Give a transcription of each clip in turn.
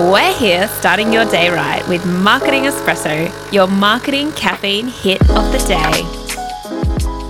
We're here starting your day right with Marketing Espresso, your marketing caffeine hit of the day.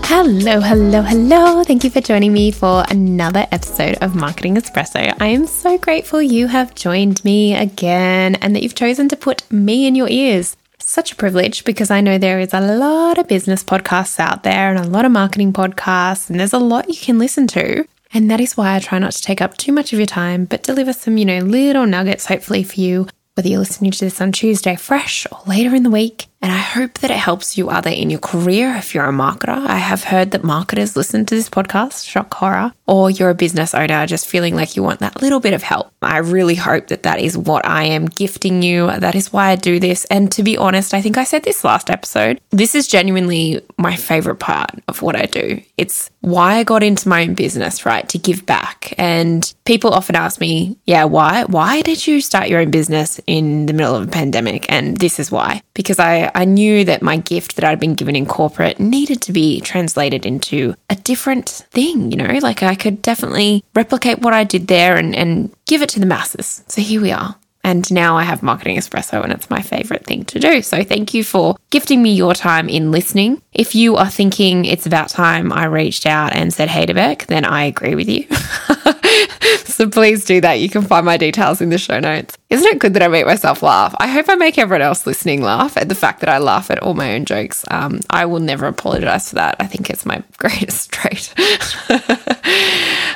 Hello, hello, hello. Thank you for joining me for another episode of Marketing Espresso. I am so grateful you have joined me again and that you've chosen to put me in your ears. Such a privilege because I know there is a lot of business podcasts out there and a lot of marketing podcasts, and there's a lot you can listen to. And that is why I try not to take up too much of your time, but deliver some, you know, little nuggets hopefully for you, whether you're listening to this on Tuesday fresh or later in the week. And I hope that it helps you either in your career if you're a marketer. I have heard that marketers listen to this podcast, shock horror, or you're a business owner just feeling like you want that little bit of help. I really hope that that is what I am gifting you. That is why I do this. And to be honest, I think I said this last episode. This is genuinely my favorite part of what I do. It's why I got into my own business, right? To give back. And people often ask me, yeah, why? Why did you start your own business in the middle of a pandemic? And this is why. Because I I, knew that my gift that I'd been given in corporate needed to be translated into a different thing, you know, like I could definitely replicate what I did there and, and give it to the masses. So here we are. And now I have Marketing Espresso, and it's my favorite thing to do. So thank you for gifting me your time in listening. If you are thinking it's about time I reached out and said hey to Beck, then I agree with you. so please do that. You can find my details in the show notes. Isn't it good that I make myself laugh? I hope I make everyone else listening laugh at the fact that I laugh at all my own jokes. Um, I will never apologize for that. I think it's my greatest trait.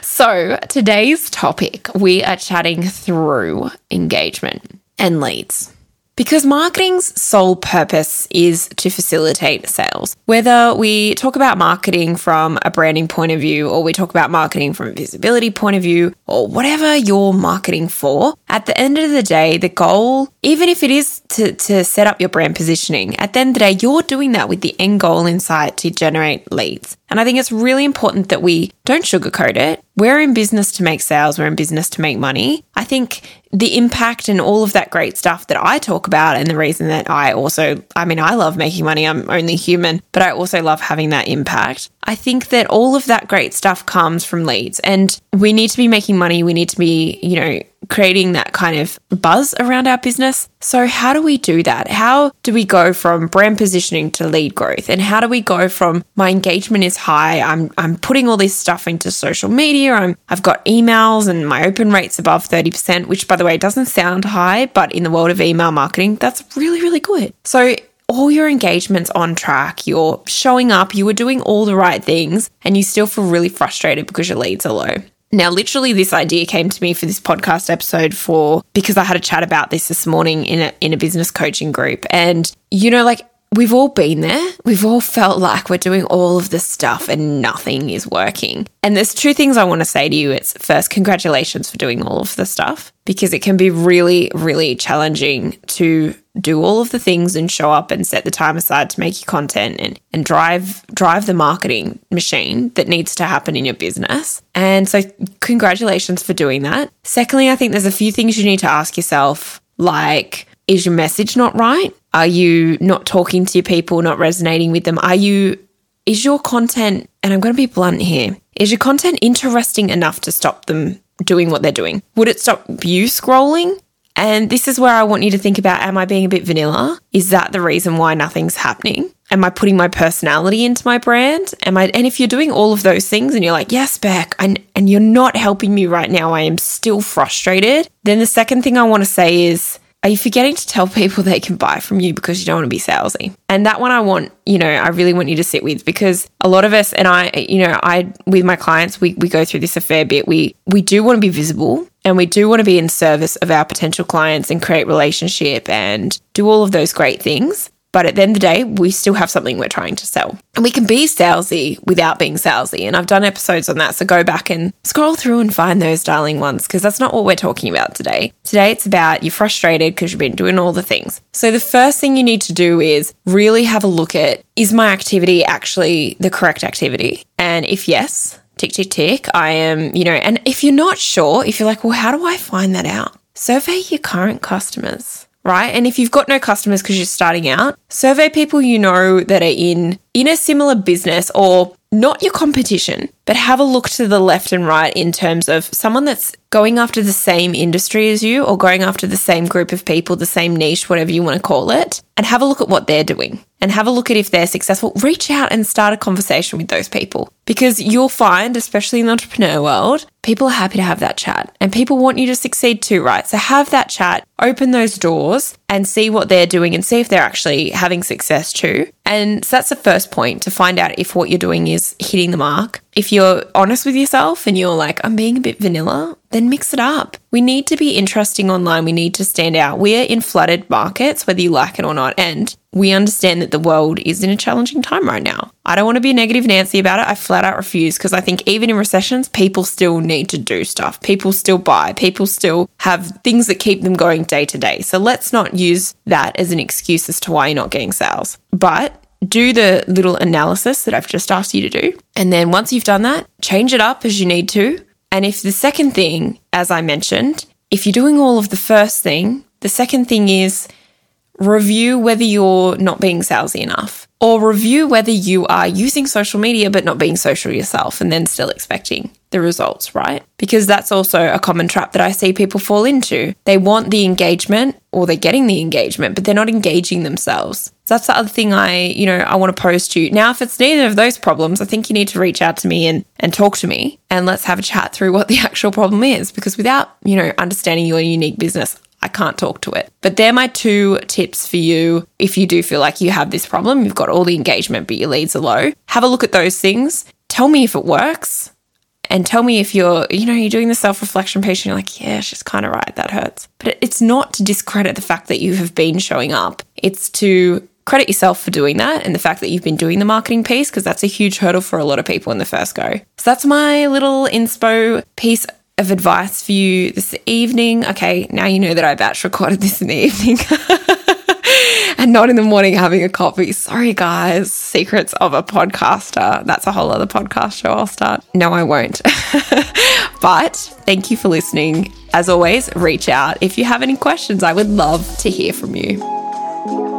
so, today's topic, we are chatting through engagement and leads. Because marketing's sole purpose is to facilitate sales. Whether we talk about marketing from a branding point of view, or we talk about marketing from a visibility point of view, or whatever you're marketing for, at the end of the day, the goal, even if it is to, to set up your brand positioning, at the end of the day, you're doing that with the end goal in sight to generate leads. And I think it's really important that we don't sugarcoat it. We're in business to make sales, we're in business to make money. I think the impact and all of that great stuff that I talk about, and the reason that I also, I mean, I love making money, I'm only human, but I also love having that impact. I think that all of that great stuff comes from leads, and we need to be making money. We need to be, you know, creating that kind of buzz around our business. So, how do we do that? How do we go from brand positioning to lead growth? And how do we go from my engagement is high, I'm I'm putting all this stuff into social media, I'm I've got emails and my open rate's above 30%, which by the way doesn't sound high, but in the world of email marketing, that's really really good. So, all your engagements on track, you're showing up, you were doing all the right things, and you still feel really frustrated because your leads are low. Now, literally, this idea came to me for this podcast episode for because I had a chat about this this morning in a in a business coaching group, and you know, like we've all been there. We've all felt like we're doing all of this stuff and nothing is working. And there's two things I want to say to you. It's first, congratulations for doing all of the stuff because it can be really, really challenging to do all of the things and show up and set the time aside to make your content and, and drive drive the marketing machine that needs to happen in your business. And so congratulations for doing that. Secondly, I think there's a few things you need to ask yourself like is your message not right? Are you not talking to your people, not resonating with them? Are you, is your content, and I'm going to be blunt here, is your content interesting enough to stop them doing what they're doing? Would it stop you scrolling? And this is where I want you to think about am I being a bit vanilla? Is that the reason why nothing's happening? Am I putting my personality into my brand? Am I and if you're doing all of those things and you're like, "Yes, Beck," and and you're not helping me right now, I am still frustrated, then the second thing I want to say is are you forgetting to tell people they can buy from you because you don't want to be salesy? And that one I want, you know, I really want you to sit with because a lot of us and I, you know, I with my clients, we, we go through this a fair bit. We we do want to be visible and we do want to be in service of our potential clients and create relationship and do all of those great things. But at the end of the day, we still have something we're trying to sell. And we can be salesy without being salesy. And I've done episodes on that. So go back and scroll through and find those darling ones because that's not what we're talking about today. Today, it's about you're frustrated because you've been doing all the things. So the first thing you need to do is really have a look at is my activity actually the correct activity? And if yes, tick, tick, tick, I am, you know, and if you're not sure, if you're like, well, how do I find that out? Survey your current customers right? And if you've got no customers because you're starting out, survey people you know that are in in a similar business or not your competition, but have a look to the left and right in terms of someone that's going after the same industry as you or going after the same group of people, the same niche, whatever you want to call it, and have a look at what they're doing and have a look at if they're successful. Reach out and start a conversation with those people because you'll find, especially in the entrepreneur world, people are happy to have that chat and people want you to succeed too, right? So have that chat, open those doors and see what they're doing and see if they're actually having success too. And so that's the first point to find out if what you're doing is hitting the mark. If you're honest with yourself and you're like, I'm being a bit vanilla, then mix it up. We need to be interesting online. We need to stand out. We're in flooded markets, whether you like it or not. And we understand that the world is in a challenging time right now. I don't want to be negative Nancy about it. I flat out refuse because I think even in recessions, people still need to do stuff. People still buy. People still have things that keep them going day to day. So let's not use that as an excuse as to why you're not getting sales. But do the little analysis that I've just asked you to do. And then once you've done that, change it up as you need to. And if the second thing, as I mentioned, if you're doing all of the first thing, the second thing is review whether you're not being salesy enough or review whether you are using social media but not being social yourself and then still expecting the results, right? Because that's also a common trap that I see people fall into. They want the engagement or they're getting the engagement, but they're not engaging themselves. So that's the other thing I, you know, I want to pose to you. Now, if it's neither of those problems, I think you need to reach out to me and, and talk to me and let's have a chat through what the actual problem is. Because without, you know, understanding your unique business, I can't talk to it. But they're my two tips for you if you do feel like you have this problem. You've got all the engagement, but your leads are low. Have a look at those things. Tell me if it works. And tell me if you're, you know, you're doing the self reflection piece and you're like, yeah, she's kind of right. That hurts. But it's not to discredit the fact that you have been showing up, it's to credit yourself for doing that and the fact that you've been doing the marketing piece because that's a huge hurdle for a lot of people in the first go. So that's my little inspo piece of advice for you this evening. Okay, now you know that I batch recorded this in the evening. Not in the morning having a coffee. Sorry, guys. Secrets of a podcaster. That's a whole other podcast show I'll start. No, I won't. but thank you for listening. As always, reach out if you have any questions. I would love to hear from you.